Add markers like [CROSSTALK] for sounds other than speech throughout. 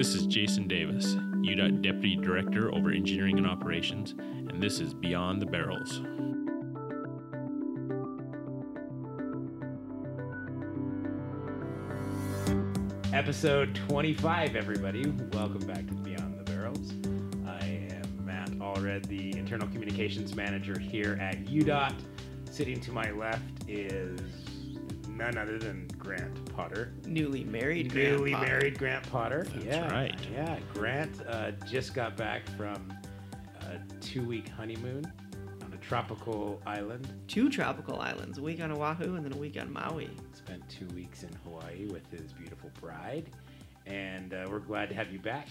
This is Jason Davis, UDOT Deputy Director over Engineering and Operations, and this is Beyond the Barrels. Episode 25, everybody. Welcome back to Beyond the Barrels. I am Matt Allred, the Internal Communications Manager here at UDOT. Sitting to my left is none other than Grant Potter. Newly married Grant Newly Potter. married Grant Potter. That's yeah, right. Yeah, Grant uh, just got back from a two week honeymoon on a tropical island. Two tropical islands, a week on Oahu and then a week on Maui. Spent two weeks in Hawaii with his beautiful bride, and uh, we're glad to have you back.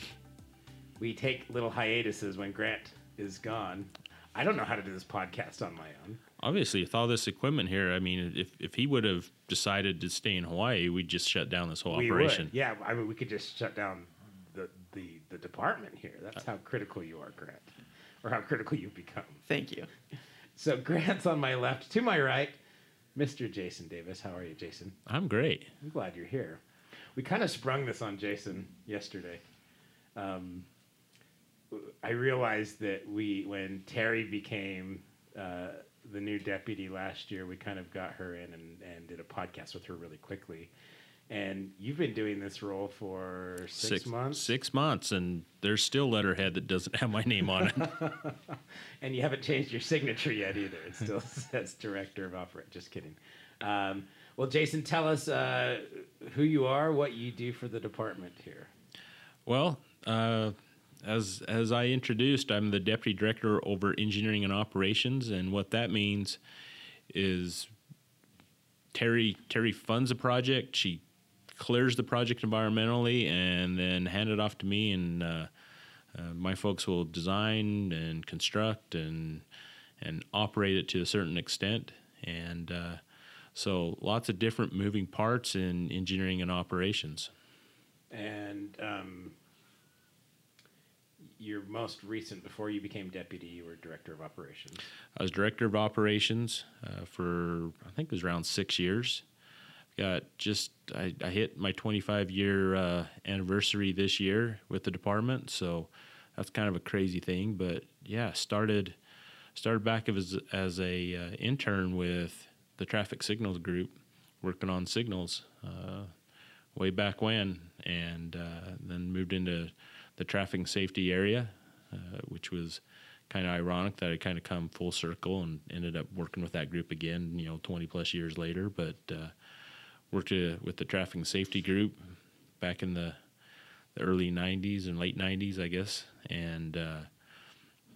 We take little hiatuses when Grant is gone. I don't know how to do this podcast on my own. Obviously, with all this equipment here, I mean, if, if he would have decided to stay in Hawaii, we'd just shut down this whole We operation. would. Yeah, I mean, we could just shut down the, the, the department here. That's how critical you are, Grant, or how critical you've become. Thank you. So Grant's on my left. To my right, Mr. Jason Davis. How are you, Jason? I'm great. I'm glad you're here. We kind of sprung this on Jason yesterday. Um, I realized that we, when Terry became uh, the new deputy last year, we kind of got her in and, and did a podcast with her really quickly. And you've been doing this role for six, months, Six months, and there's still letterhead that doesn't have my name on it. [LAUGHS] [LAUGHS] and you haven't changed your signature yet either. It still [LAUGHS] says director of operation. Just kidding. Um, well, Jason, tell us uh, who you are, what you do for the department here. Well, uh, as as I introduced, I'm the deputy director over engineering and operations, and what that means is Terry Terry funds a project. She clears the project environmentally, and then hand it off to me, and uh, uh, my folks will design and construct and and operate it to a certain extent, and uh, so lots of different moving parts in engineering and operations. And um, your most recent, before you became deputy, you were director of operations. I was director of operations uh, for I think it was around six years. Got just I, I hit my 25 year uh, anniversary this year with the department, so that's kind of a crazy thing. But yeah, started started back as as a uh, intern with the traffic signals group, working on signals uh, way back when, and uh, then moved into the traffic safety area, uh, which was kind of ironic that I kind of come full circle and ended up working with that group again, you know, 20 plus years later. But uh, worked uh, with the traffic safety group back in the, the early 90s and late 90s, I guess, and uh,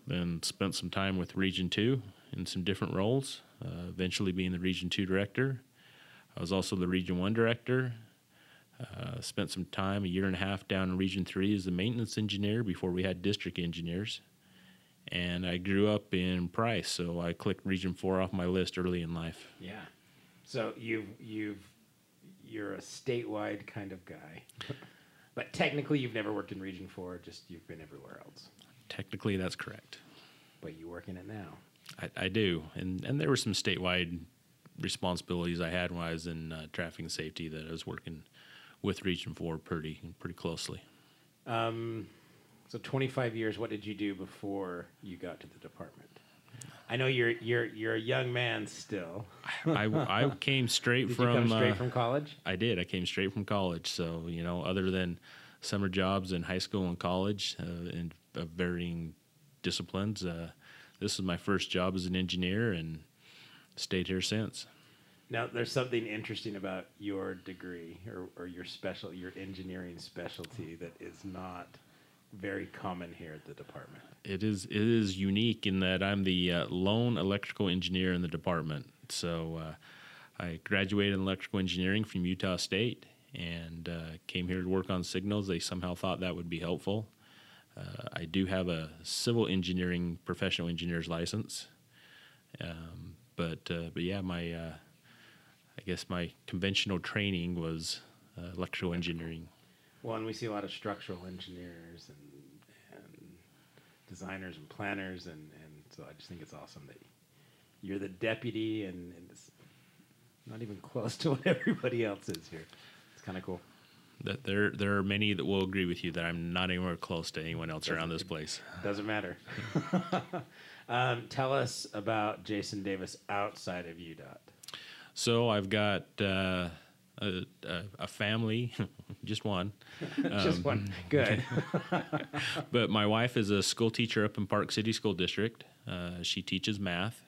then spent some time with Region 2 in some different roles, uh, eventually being the Region 2 director. I was also the Region 1 director. Uh, spent some time, a year and a half, down in Region 3 as a maintenance engineer before we had district engineers and I grew up in Price, so I clicked Region Four off my list early in life. Yeah. So you've you've you're a statewide kind of guy, but technically you've never worked in Region Four. Just you've been everywhere else. Technically, that's correct. But you work in it now. I, I do, and and there were some statewide responsibilities I had when I was in uh, traffic and safety that I was working with Region Four pretty pretty closely. Um, so 25 years. What did you do before you got to the department? I know you're you're you're a young man still. I, I came straight [LAUGHS] from straight uh, from college? I did. I came straight from college. So, you know, other than summer jobs in high school and college uh, in uh, varying disciplines, uh, this is my first job as an engineer and stayed here since. Now, there's something interesting about your degree or, or your special, your engineering specialty that is not very common here at the department. It is it is unique in that I'm the uh, lone electrical engineer in the department. So uh, I graduated in electrical engineering from Utah State and uh, came here to work on signals. They somehow thought that would be helpful. Uh, I do have a civil engineering professional engineer's license, um, but uh, but yeah, my uh, I guess my conventional training was uh, electrical engineering. Well, and we see a lot of structural engineers and, and designers and planners, and, and so I just think it's awesome that you're the deputy and, and it's not even close to [LAUGHS] what everybody else is here. It's kind of cool. that there there are many that will agree with you that I'm not anywhere close to anyone else around this place. Doesn't matter. [LAUGHS] um, tell us about Jason Davis outside of UDOT. So I've got uh, a, a, a family, [LAUGHS] just one, [LAUGHS] Just one. Good. [LAUGHS] but my wife is a school teacher up in Park City School District. Uh, she teaches math,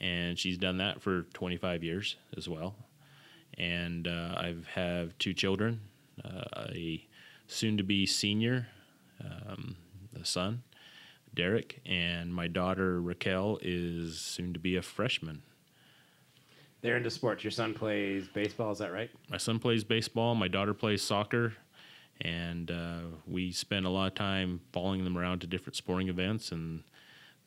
and she's done that for 25 years as well. And uh, I have two children, uh, a soon-to-be senior, um, a son, Derek, and my daughter Raquel is soon to be a freshman. They're into sports. Your son plays baseball. Is that right? my son plays baseball, my daughter plays soccer, and uh, we spend a lot of time following them around to different sporting events. And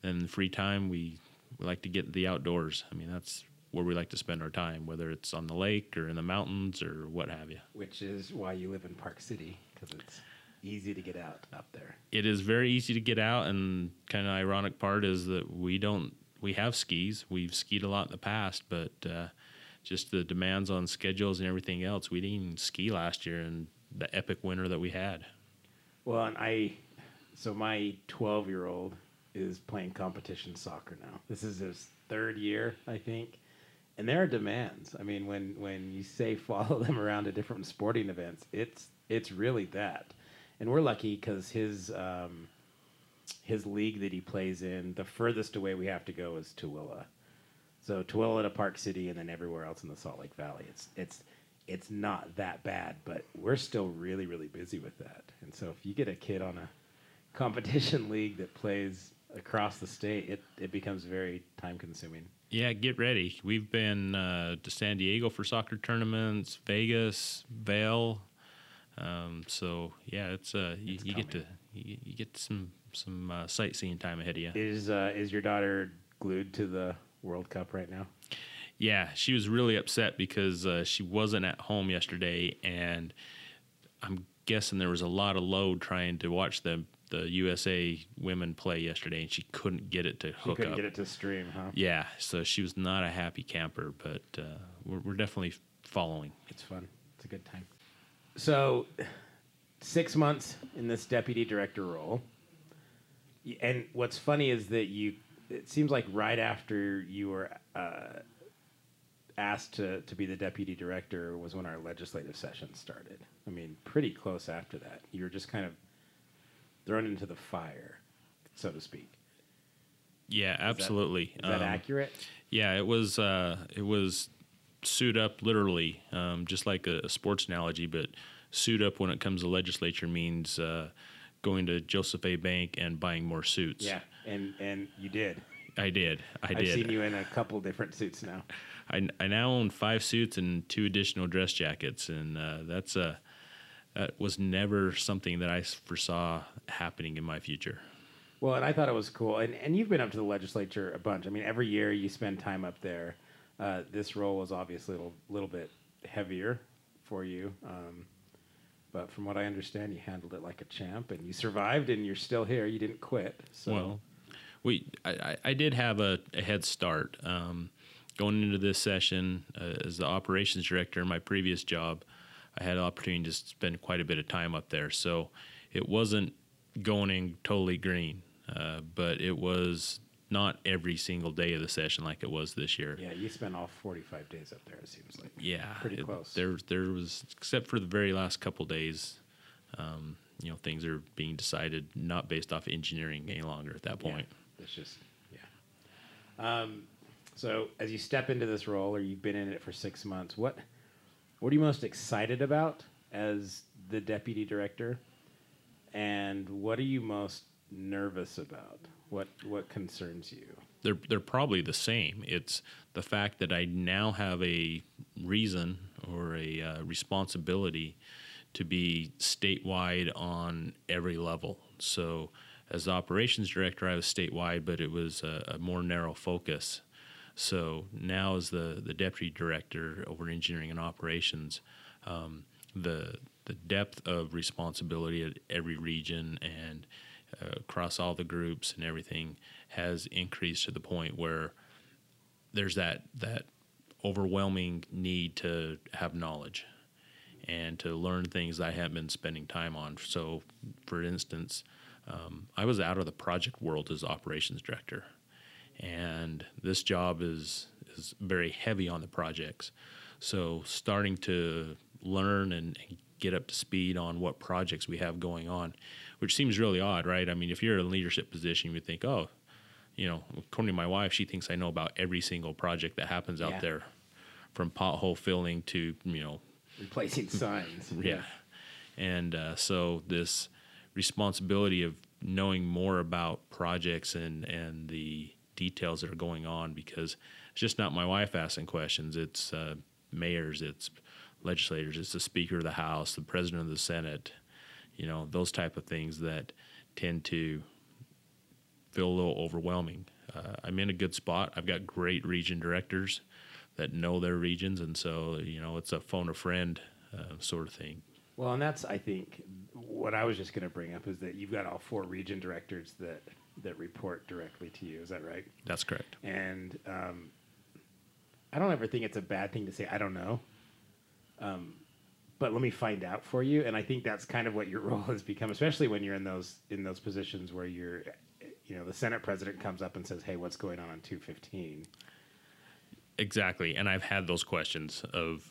then free time, we, we like to get the outdoors. I mean, that's where we like to spend our time, whether it's on the lake or in the mountains or what have you. Which is why you live in Park City because it's easy to get out up there. It is very easy to get out, and kind of ironic part is that we don't. We have skis. We've skied a lot in the past, but uh, just the demands on schedules and everything else, we didn't ski last year in the epic winter that we had. Well, and I, so my 12 year old is playing competition soccer now. This is his third year, I think. And there are demands. I mean, when, when you say [LAUGHS] follow them around to different sporting events, it's it's really that. And we're lucky because his um, his league that he plays in, the furthest away we have to go is Tooele. So Tooele to Park City, and then everywhere else in the Salt Lake Valley. It's it's it's not that bad, but we're still really really busy with that. And so if you get a kid on a [LAUGHS] competition league that plays across the state, it it becomes very time consuming. Yeah, get ready. We've been uh, to San Diego for soccer tournaments, Vegas, Vail. Um, so yeah, it's uh, you, It's you get to you, you get some some uh, sightseeing time ahead of you. Is uh, is your daughter glued to the World Cup right now? Yeah, she was really upset because uh, she wasn't at home yesterday, and I'm guessing there was a lot of load trying to watch the the USA women play yesterday, and she couldn't get it to She hook couldn't up. get it to stream, huh? Yeah, so she was not a happy camper, but uh, we're, we're definitely following. It's fun. It's a good time. So, six months in this deputy director role. And what's funny is that you, it seems like right after you were uh, asked to, to be the deputy director was when our legislative session started. I mean, pretty close after that. You were just kind of thrown into the fire, so to speak. Yeah, absolutely. Is that Um, accurate? Yeah, it was. Uh, it was suit up literally, um, just like a, a sports analogy. But suit up when it comes to legislature means uh, going to Joseph A. Bank and buying more suits. Yeah, and and you did. I did. I did I've seen you in a couple different suits now. I, I now own five suits and two additional dress jackets, and uh, that's a that was never something that I foresaw happening in my future. Well, and I thought it was cool. And, and you've been up to the legislature a bunch. I mean, every year you spend time up there. Uh, this role was obviously a little, little bit heavier for you. Um, but from what I understand, you handled it like a champ and you survived and you're still here. You didn't quit. So, Well, we I, I- did have a, a head start um, going into this session uh, as the operations director in my previous job. I had an opportunity to spend quite a bit of time up there, so it wasn't going in totally green, uh, but it was not every single day of the session like it was this year. yeah, you spent all 45 days up there, it seems like. Yeah, Pretty it- close. There, there was except for the very last couple days. Um, you know, things are being decided not based off engineering any longer at that point. Yeah, it's just, yeah. Um, so as you step into this role, or you've been in it for six months, what what are you most excited about as the deputy director, and what are you most nervous about? What what concerns you? they're they're probably the same. It's the fact that I now have a reason or a uh, responsibility to be statewide on every level. So, as the operations director, I was statewide, but it was a, a more narrow focus. So now, as the the deputy director over engineering and operations, um, the the depth of responsibility at every region and across all the groups and everything has increased to the point where there's that that overwhelming need to have knowledge and to learn things I haven't been spending time on. So, for instance, um, I was out of the project world as operations director, and this job is is very heavy on the projects. So, starting to learn and get up to speed on what projects we have going on, which seems really odd, right? I mean, if you're in a leadership position, you would think, oh, you know, according to my wife, she thinks I know about every single project that happens out Yeah. there, from pothole filling to you know Replacing [LAUGHS] signs. yeah. And uh, so this responsibility of knowing more about projects and, and the details that are going on because it's just not my wife asking questions. It's uh, mayors, it's legislators, it's the Speaker of the House, the President of the Senate, you know, those type of things that tend to feel a little overwhelming. Uh, I'm in a good spot. I've got great region directors that know their regions, and so you know it's a phone a friend uh, sort of thing. Well, and that's I think what I was just going to bring up is that you've got all four region directors that that report directly to you. Is that right? That's correct. And um, I don't ever think it's a bad thing to say I don't know. Um, but let me find out for you. And I think that's kind of what your [LAUGHS] role has become, especially when you're in those in those positions where you're, you know, the Senate president comes up and says, "Hey, what's going on on 215?" Exactly, and I've had those questions of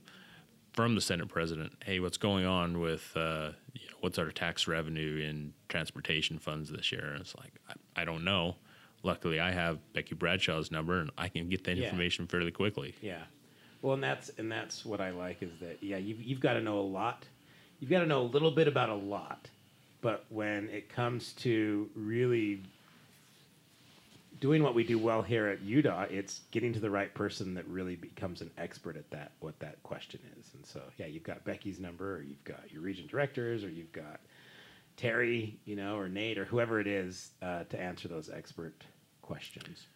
from the Senate president. Hey, what's going on with uh, you know, what's our tax revenue in transportation funds this year? And it's like I, I don't know. Luckily, I have Becky Bradshaw's number, and I can get that Yeah. information fairly quickly. Yeah. Well, and that's and that's what I like is that yeah, you've you've got to know a lot. You've got to know a little bit about a lot. But when it comes to really doing what we do well here at UDOT, it's getting to the right person that really becomes an expert at that what that question is. And so, yeah, you've got Becky's number, or you've got your region directors, or you've got Terry, you know, or Nate, or whoever it is uh, to answer those expert questions.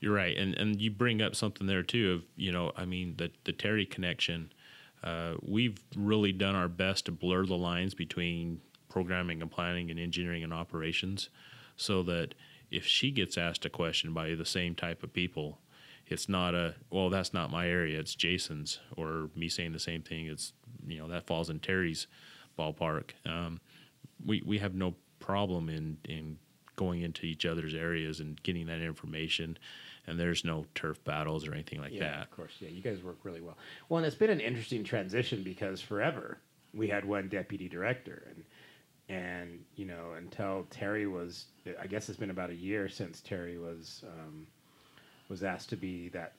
You're right, and and you bring up something there too. Of you know, I mean, the the Terry connection. Uh, we've really done our best to blur the lines between programming and planning and engineering and operations, so that if she gets asked a question by the same type of people, it's not a well, that's not my area. It's Jason's, or me saying the same thing. It's you know that falls in Terry's ballpark. Um, we we have no problem in in going into each other's areas and getting that information and there's no turf battles or anything like yeah, that of course. Yeah, you guys work really well. Well, and it's been an interesting transition because forever we had one deputy director, and and you know until Terry was, I guess it's been about a year since Terry was um, was asked to be that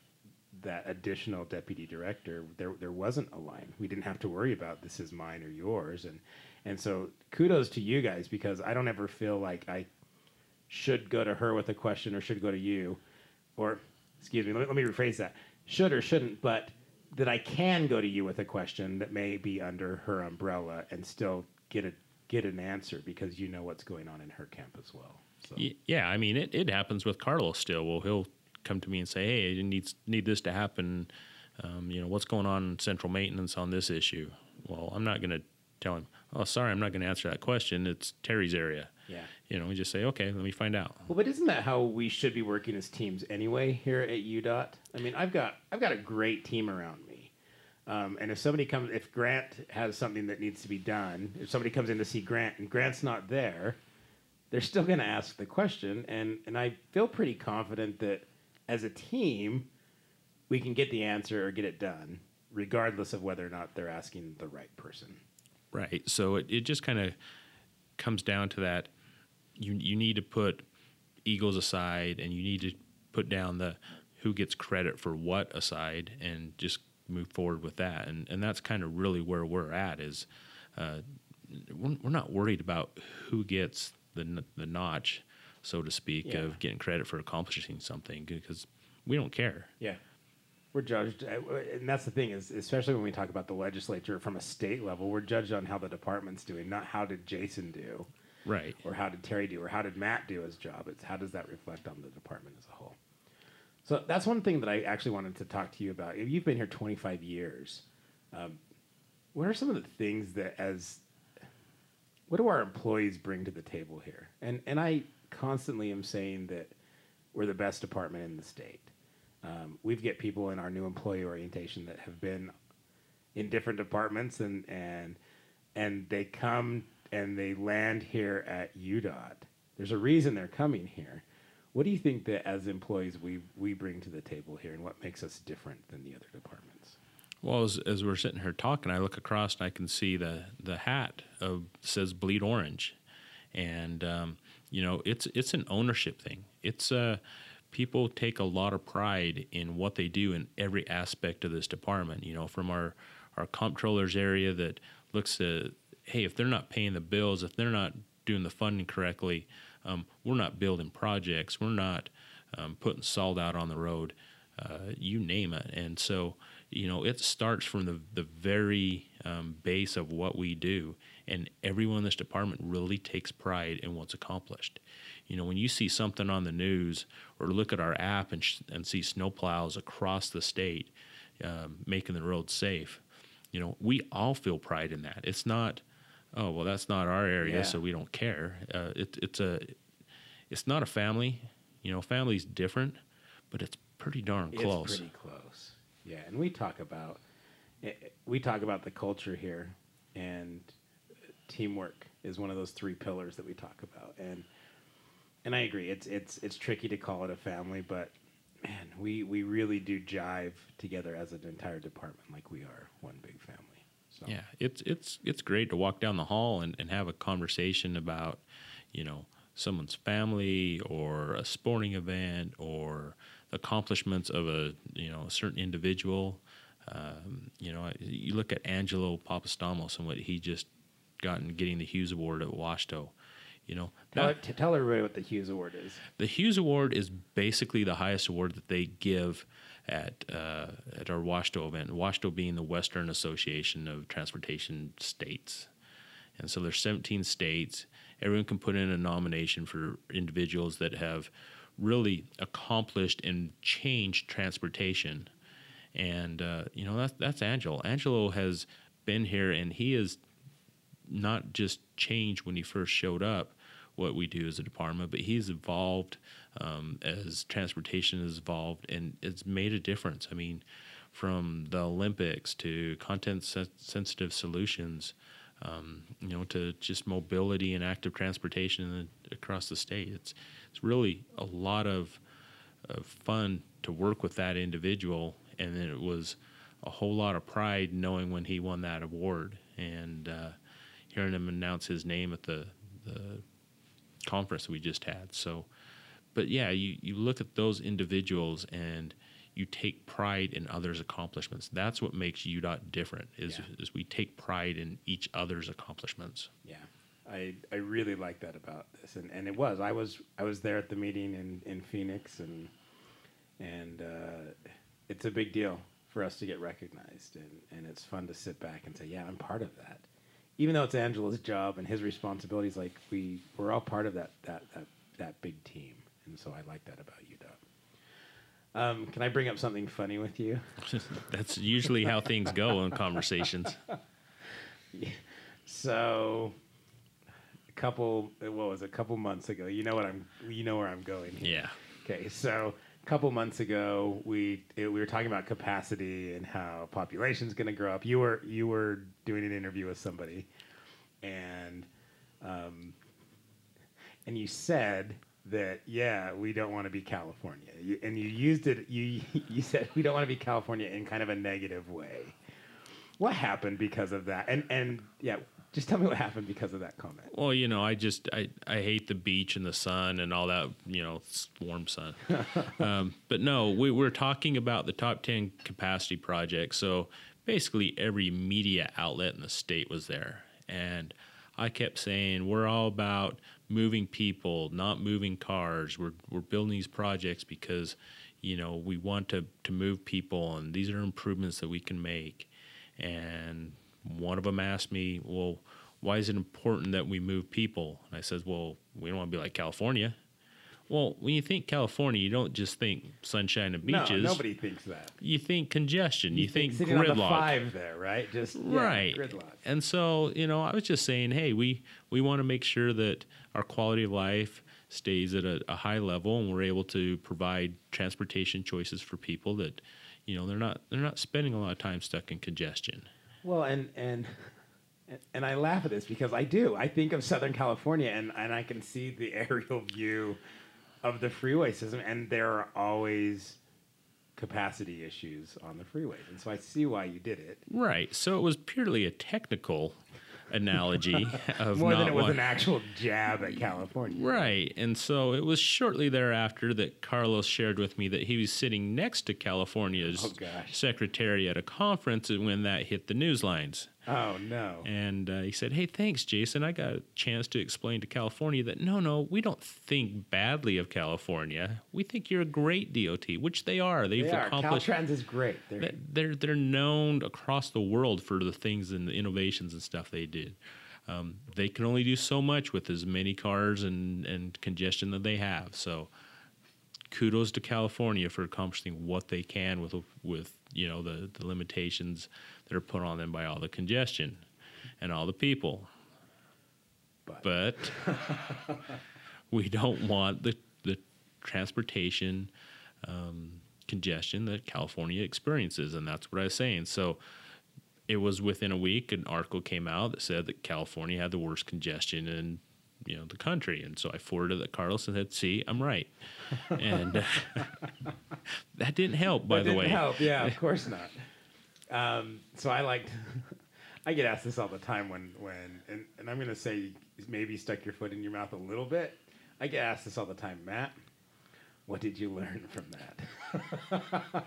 that additional deputy director. There there wasn't a line. We didn't have to worry about this is mine or yours, and and so kudos to you guys because I don't ever feel like I should go to her with a question or should go to you or excuse me, let me, let me rephrase that. Should or shouldn't, but that I can go to you with a question that may be under her umbrella and still get a get an answer because you know what's going on in her camp as well. So yeah i mean it, it happens with carlos still well he'll come to me and say hey I need need this to happen um, you know what's going on in central maintenance on this issue well i'm not going to tell him oh sorry i'm not going to answer that question it's terry's area yeah. You know we just say okay let me find out Well, but isn't that how we should be working as teams anyway here at UDOT? I mean, I've got I've got a great team around me, um, and if somebody comes, if Grant has something that needs to be done, if somebody comes in to see Grant and Grant's not there, they're still going to ask the question, and and I feel pretty confident that as a team, we can get the answer or get it done, regardless of whether or not they're asking the right person. Right. So it, it just kind of comes down to that you you need to put egos aside and you need to put down the who gets credit for what aside and just move forward with that. And and that's kind of really where we're at is uh, we're, we're not worried about who gets the the notch, so to speak, Yeah. of getting credit for accomplishing something because we don't care. Yeah. We're judged, uh, and that's the thing is, especially when we talk about the legislature from a state level, we're judged on how the department's doing, not how did Jason do, Right. or how did Terry do, or how did Matt do his job. It's how does that reflect on the department as a whole. So that's one thing that I actually wanted to talk to you about. You've been here 25 years. Um, what are some of the things that, as what do our employees bring to the table here? And and I constantly am saying that we're the best department in the state. Um, we get people in our new employee orientation that have been in different departments, and and and they come and they land here at UDOT. There's a reason they're coming here. What do you think that as employees we we bring to the table here, and what makes us different than the other departments? Well, as, as we're sitting here talking, I look across and I can see the the hat of says bleed orange, and um, you know it's it's an ownership thing. It's uh, people take a lot of pride in what they do in every aspect of this department. You know, from our our comptroller's area that looks at hey, if they're not paying the bills, if they're not doing the funding correctly, um, we're not building projects, we're not um, putting salt out on the road, uh, you name it. And so, you know, it starts from the, the very um, base of what we do. And everyone in this department really takes pride in what's accomplished. You know, when you see something on the news or look at our app and, sh- and see snowplows across the state um, making the roads safe, you know, we all feel pride in that. It's not, oh well, that's not our area, Yeah. so we don't care. Uh, it, it's a, it's not a family. You know, family's different, but it's pretty darn close. It's pretty close. Yeah, and we talk about eh, eh, we talk about the culture here, and teamwork is one of those three pillars that we talk about. And and I agree, it's it's it's tricky to call it a family, but man, we we really do jive together as an entire department, like we are one big family. So Yeah, it's it's it's great to walk down the hall and, and have a conversation about, you know, someone's family or a sporting event or accomplishments of a you know a certain individual. Um, you know, you look at Angelo Papastamos and what he just got in getting the Hughes Award at WASHTO. You know, Tell, that- tell everybody what the Hughes Award is. the Hughes Award is basically the highest award that they give at uh, at our WASHTO event. WASHTO being the Western Association of Transportation States, and so there's 17 states. Everyone can put in a nomination for individuals that have really accomplished and changed transportation. And uh, you know that's that's Angelo. Angelo has been here, and he has not just changed when he first showed up what we do as a department, but he's evolved um, as transportation has evolved and it's made a difference. I mean, from the Olympics to context sen- sensitive solutions, um, you know, to just mobility and active transportation across the state. It's it's really a lot of, of fun to work with that individual, and then it was a whole lot of pride knowing when he won that award and uh, hearing him announce his name at the the conference we just had. So, but yeah, you, you look at those individuals and you take pride in others' accomplishments. That's what makes UDOT different. Is Yeah. is we take pride in each other's accomplishments. Yeah, I I really like that about this, and, and it was I was I was there at the meeting in, in Phoenix, and and uh, it's a big deal for us to get recognized, and, and it's fun to sit back and say, yeah, I'm part of that, even though it's Angelo's job and his responsibilities. Like we we're all part of that that that that big team, and so I like that about UW. Um, can I bring up something funny with you? [LAUGHS] That's usually how things go in conversations. [LAUGHS] So, a couple, what was it, a couple months ago? You know what I'm, you know where I'm going. Here. Yeah. Okay, so a couple months ago, we it, we were talking about capacity and how population's going to grow up. You were you were doing an interview with somebody, and um, and you said that yeah, we don't want to be California, you, and you used it. You [LAUGHS] you said we don't want to be California in kind of a negative way. What happened because of that? And and yeah, just tell me what happened because of that comment. Well, you know, I just I, I hate the beach and the sun and all that, you know, warm sun. [LAUGHS] um, but no, we, we're talking about the top ten capacity project. So basically, every media outlet in the state was there, and I kept saying we're all about moving people, not moving cars. We're we're building these projects because you know we want to to move people, and these are improvements that we can make. And one of them asked me, "Well, why is it important that we move people?" And I said, "Well, we don't want to be like California." Well, when you think California, you don't just think sunshine and beaches. No, nobody thinks that. You think congestion. You, think, sitting on the gridlock. five there, right? Just yeah, right. gridlock. And so, you know, I was just saying, hey, we we want to make sure that our quality of life stays at a, a high level, and we're able to provide transportation choices for people that, you know, they're not they're not spending a lot of time stuck in congestion. Well, and and and I laugh at this because I do. I think of Southern California, and and I can see the [LAUGHS] aerial view of the freeway system, and there are always capacity issues on the freeways, and so I see why you did it. Right. So it was purely a technical analogy [LAUGHS] of More than it was want- an actual jab at California. Right. And so it was shortly thereafter that Carlos shared with me that he was sitting next to California's Oh, secretary at a conference when that hit the news lines. Oh no. And uh, he said, Hey, thanks, Jason. I got a chance to explain to California that no, no, we don't think badly of California. We think you're a great DOT, which they are. They've They are. accomplished. Caltrans is great. They're, they're they're known across the world for the things and the innovations and stuff they did. Um, they can only do so much with as many cars and, and congestion that they have. So, kudos to California for accomplishing what they can with with you know the the limitations that are put on them by all the congestion and all the people. But- But [LAUGHS] we don't want the the transportation um, congestion that California experiences, and that's what I was saying. So it was within a week an article came out that said that California had the worst congestion in you know the country, and so I forwarded it to Carlos and said, "See, I'm right," [LAUGHS] and uh, [LAUGHS] that didn't help, by That the didn't way. help. Yeah, of [LAUGHS] course not. Um, so I liked. I get asked this all the time when when and, and I'm gonna say you maybe stuck your foot in your mouth a little bit. I get asked this all the time, Matt. What did you learn from that?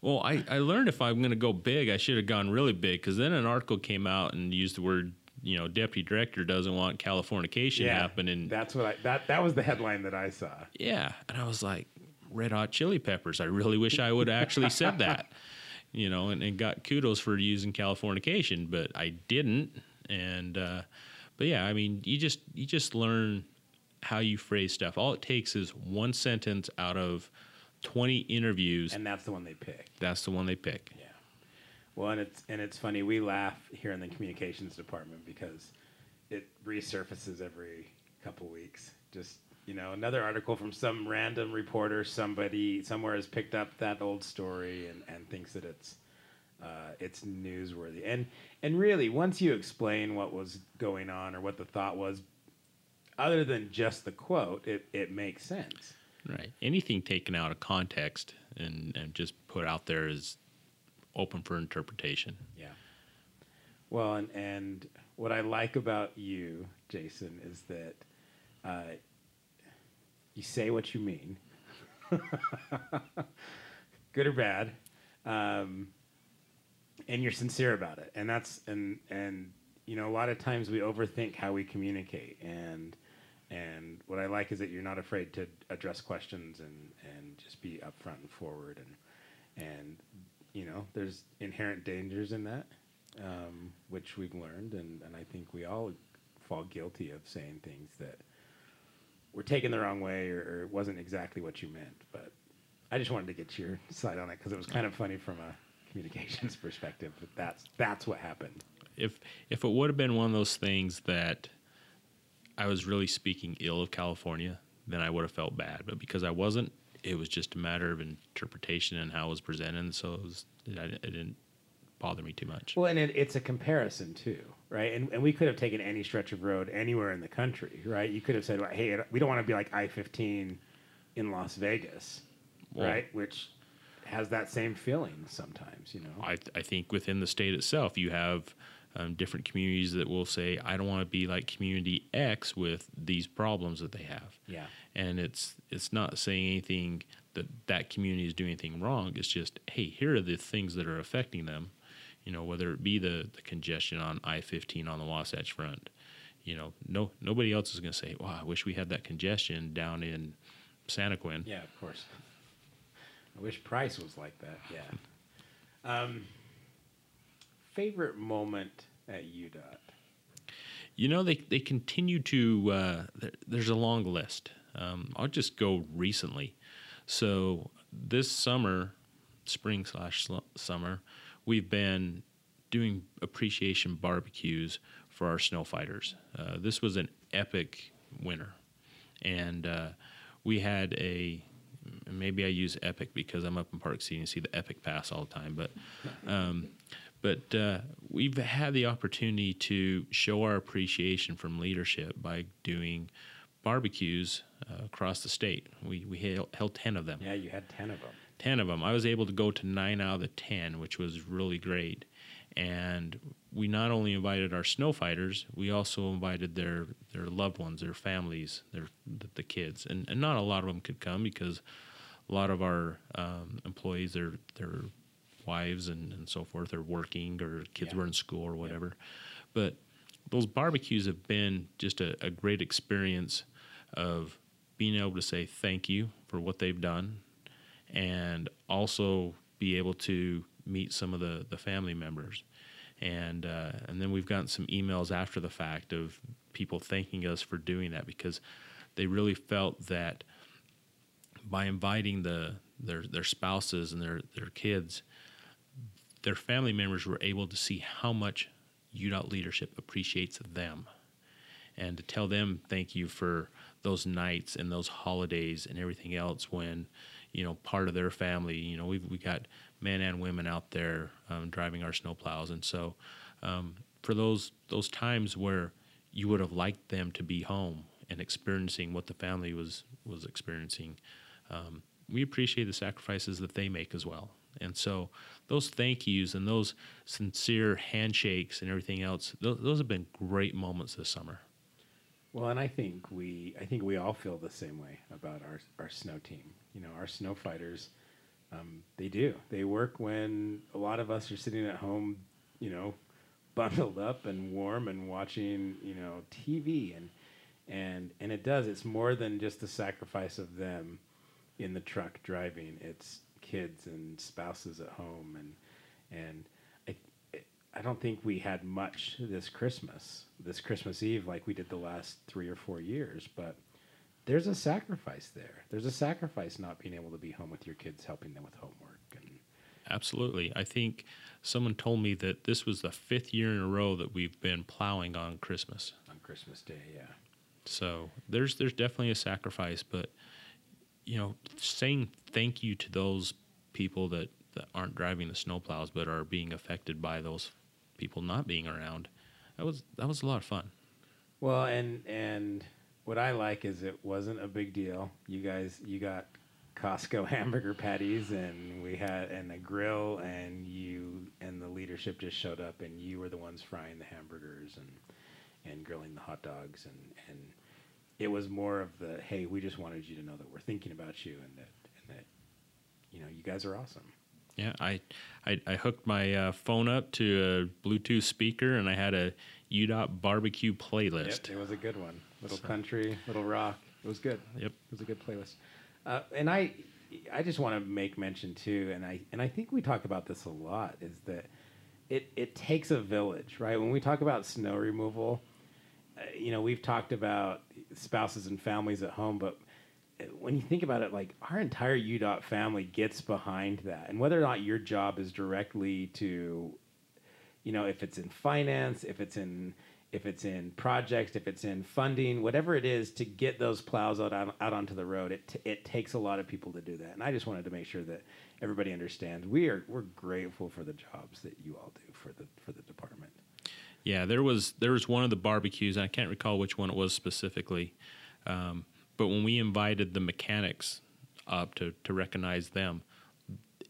Well, I, I learned if I'm going to go big, I should have gone really big because then an article came out and used the word, you know, deputy director doesn't want Californication happening. That's what I that that was the headline that I saw. Yeah. And I was like, red hot chili peppers. I really wish I would have actually said [LAUGHS] that, you know, and, and got kudos for using Californication, but I didn't. And, uh, but yeah, I mean, you just, you just learn how you phrase stuff. All it takes is one sentence out of 20 interviews. And that's the one they pick. that's the one they pick. Yeah. Well, and it's and it's funny. We laugh here in the communications department because it resurfaces every couple weeks. Just you know, another article from some random reporter, somebody somewhere has picked up that old story and, and thinks that it's uh, it's newsworthy. And and really, once you explain what was going on or what the thought was, other than just the quote, it, it makes sense. Right. Anything taken out of context and, and just put out there is open for interpretation. Yeah. Well, and, and what I like about you, Jason, is that uh, you say what you mean, [LAUGHS] good or bad, um, and you're sincere about it. And that's and and you know a lot of times we overthink how we communicate and. And what I like is that you're not afraid to address questions and, and just be upfront and forward and and you know there's inherent dangers in that um, which we've learned and, and I think we all fall guilty of saying things that were taken the wrong way or, or it wasn't exactly what you meant but I just wanted to get your [LAUGHS] side on it because it was kind of funny from a communications [LAUGHS] perspective but that's that's what happened If if it would have been one of those things that I was really speaking ill of California, then I would have felt bad. But because I wasn't, it was just a matter of interpretation and how it was presented. So it, was, it, it didn't bother me too much. Well, and it, it's a comparison too, right? And, and we could have taken any stretch of road anywhere in the country, right? You could have said, well, "Hey, we don't want to be like I-15 in Las Vegas, Well- right?" Which has that same feeling sometimes, you know. I, I think within the state itself, you have um, different communities that will say, I don't want to be like community X with these problems that they have. Yeah. And it's it's not saying anything that that community is doing anything wrong. It's just, hey, here are the things that are affecting them. You know, whether it be the, the congestion on I fifteen on the Wasatch Front. You know, no nobody else is going to say, "Wow, I wish we had that congestion down in Santaquin." Yeah, of course. I wish Price was like that. Yeah. Um, favorite moment at UDOT? You know, they, they continue to, uh, there's a long list. Um, I'll just go recently. So this summer, spring slash summer, we've been doing appreciation barbecues for our snow fighters. Uh, this was an epic winter. And uh, we had a, maybe I use epic because I'm up in Park City and see the epic pass all the time, but, um, But uh, we've had the opportunity to show our appreciation from leadership by doing barbecues uh, across the state. We we held, held ten of them. Yeah, you had ten of them. 10 of them. I was able to go to nine out of the 10, which was really great. And we not only invited our snow fighters, we also invited their, their loved ones, their families, their the, the kids. And, and not a lot of them could come because a lot of our um, employees, their, their wives and, and so forth, are working or kids Yeah. were in school or whatever. But those barbecues have been just a, a great experience of being able to say thank you for what they've done and also be able to meet some of the, the family members. And uh, and then we've gotten some emails after the fact of people thanking us for doing that because they really felt that by inviting the their their spouses and their their kids, their family members were able to see how much UDOT leadership appreciates them and to tell them thank you for those nights and those holidays and everything else when you know part of their family you know we've we got men and women out there um, driving our snowplows. And so um, for those those times where you would have liked them to be home and experiencing what the family was was experiencing um, we appreciate the sacrifices that they make as well and so those thank yous and those sincere handshakes and everything else those, those have been great moments this summer Well, and I think we I think we all feel the same way about our our snow team. You know, our snow fighters, um, they do. They work when a lot of us are sitting at home, you know, [LAUGHS] bundled up and warm and watching, you know, TV and and and it does. It's more than just the sacrifice of them in the truck driving. It's kids and spouses at home and and I I don't think we had much this Christmas, this Christmas Eve, like we did the last three or four years. But there's a sacrifice there. There's a sacrifice not being able to be home with your kids, helping them with homework. And Absolutely. I think someone told me that this was the fifth year in a row that we've been plowing on Christmas. on Christmas Day, yeah. So there's there's definitely a sacrifice, but you know, saying thank you to those people that, that aren't driving the snowplows but are being affected by those people not being around, that was that was a lot of fun. Well, and and what I like is it wasn't a big deal. You guys, you got Costco [LAUGHS] hamburger patties, and we had and a grill, and you and the leadership just showed up, and you were the ones frying the hamburgers and and grilling the hot dogs, and and it was more of the hey, we just wanted you to know that we're thinking about you, and that and that you know you guys are awesome. Yeah, I I, I hooked my uh, phone up to a Bluetooth speaker and I had a UDOT barbecue playlist. Yep, it was a good one. Little So- country, little rock. It was good. Yep. It was a good playlist. Uh, and I, I just want to make mention too, and I and I think we talk about this a lot. Is that it? It takes a village, right? When we talk about snow removal, uh, you know, we've talked about spouses and families at home, but uh, when you think about it, like our entire UDOT family gets behind that, and whether or not your job is directly to you know if it's in finance if it's in if it's in projects if it's in funding whatever it is to get those plows out, on, out onto the road it, t- it takes a lot of people to do that. And i just wanted to make sure that everybody understands. We are we're grateful for the jobs that you all do for the for the department Yeah, there was there was one of the barbecues. I can't recall which one it was specifically, um, but when we invited the mechanics up to to recognize them,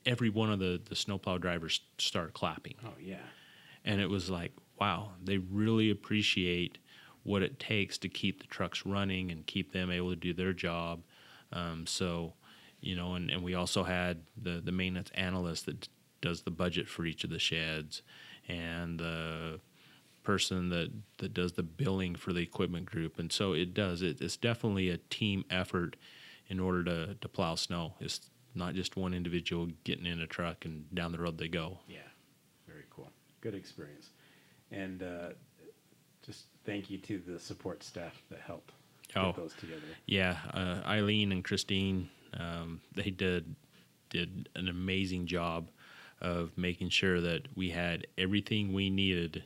every one of the the snowplow drivers started clapping, oh yeah and it was like, wow, they really appreciate what it takes to keep the trucks running and keep them able to do their job. Um, so, you know, and, and we also had the the maintenance analyst that does the budget for each of the sheds, and the person that that does the billing for the equipment group. And so it does. It, it's definitely a team effort in order to to plow snow. It's not just one individual getting in a truck and down the road they go. yeah very cool good experience and uh, just thank you to the support staff that helped Oh. put those together Yeah, uh, Eileen and Christine, um, they did did an amazing job of making sure that we had everything we needed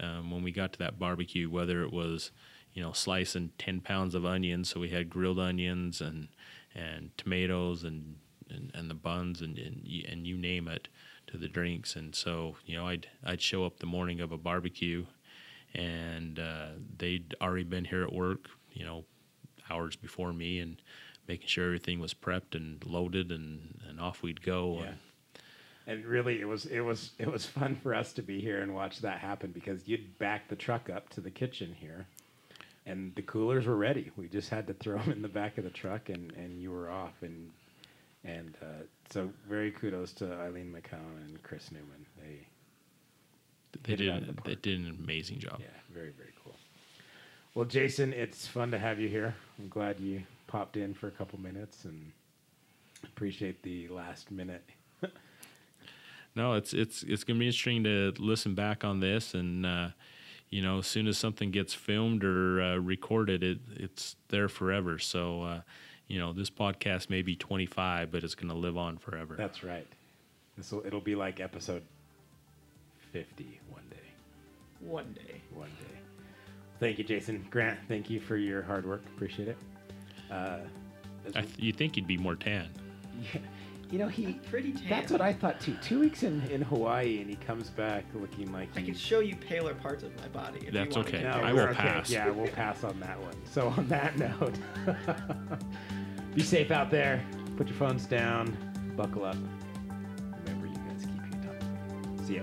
um, when we got to that barbecue. Whether it was, you know, slicing ten pounds of onions, so we had grilled onions and and tomatoes and and, and the buns and, and and you name it, to the drinks. And so, you know, I'd I'd show up the morning of a barbecue, and uh, they'd already been here at work, you know, hours before me, and making sure everything was prepped and loaded, and, and off we'd go. Yeah. And, And really, it was it was it was fun for us to be here and watch that happen because you'd back the truck up to the kitchen here, and the coolers were ready. We just had to throw them in the back of the truck, and, and you were off. And and uh, so, very kudos to Eileen McCown and Chris Newman. They they did out the they did an amazing job. yeah, very very cool. Well, Jason, it's fun to have you here. I'm glad you popped in for a couple minutes, and appreciate the last minute. No, it's it's it's gonna be interesting to listen back on this, and uh, you know, as soon as something gets filmed or uh, recorded, it it's there forever. So, uh, you know, this podcast may be 25, but it's gonna live on forever. That's right. This will it'll be like episode 50 one day. One day. One day. Thank you, Jason. Grant, thank you for your hard work. Appreciate it. Uh, as I we- th- you think you'd be more tan? [LAUGHS] yeah, you know, he. Pretty tan. That's what I thought too. Two weeks in, in Hawaii, and he comes back looking like I he. can show you paler parts of my body. If That's you want okay. No. I we're will okay. pass. Yeah, we'll pass on that one. So on that [LAUGHS] note, [LAUGHS] be safe out there. Put your phones down. Buckle up. Remember, you guys keep your tongue. See ya.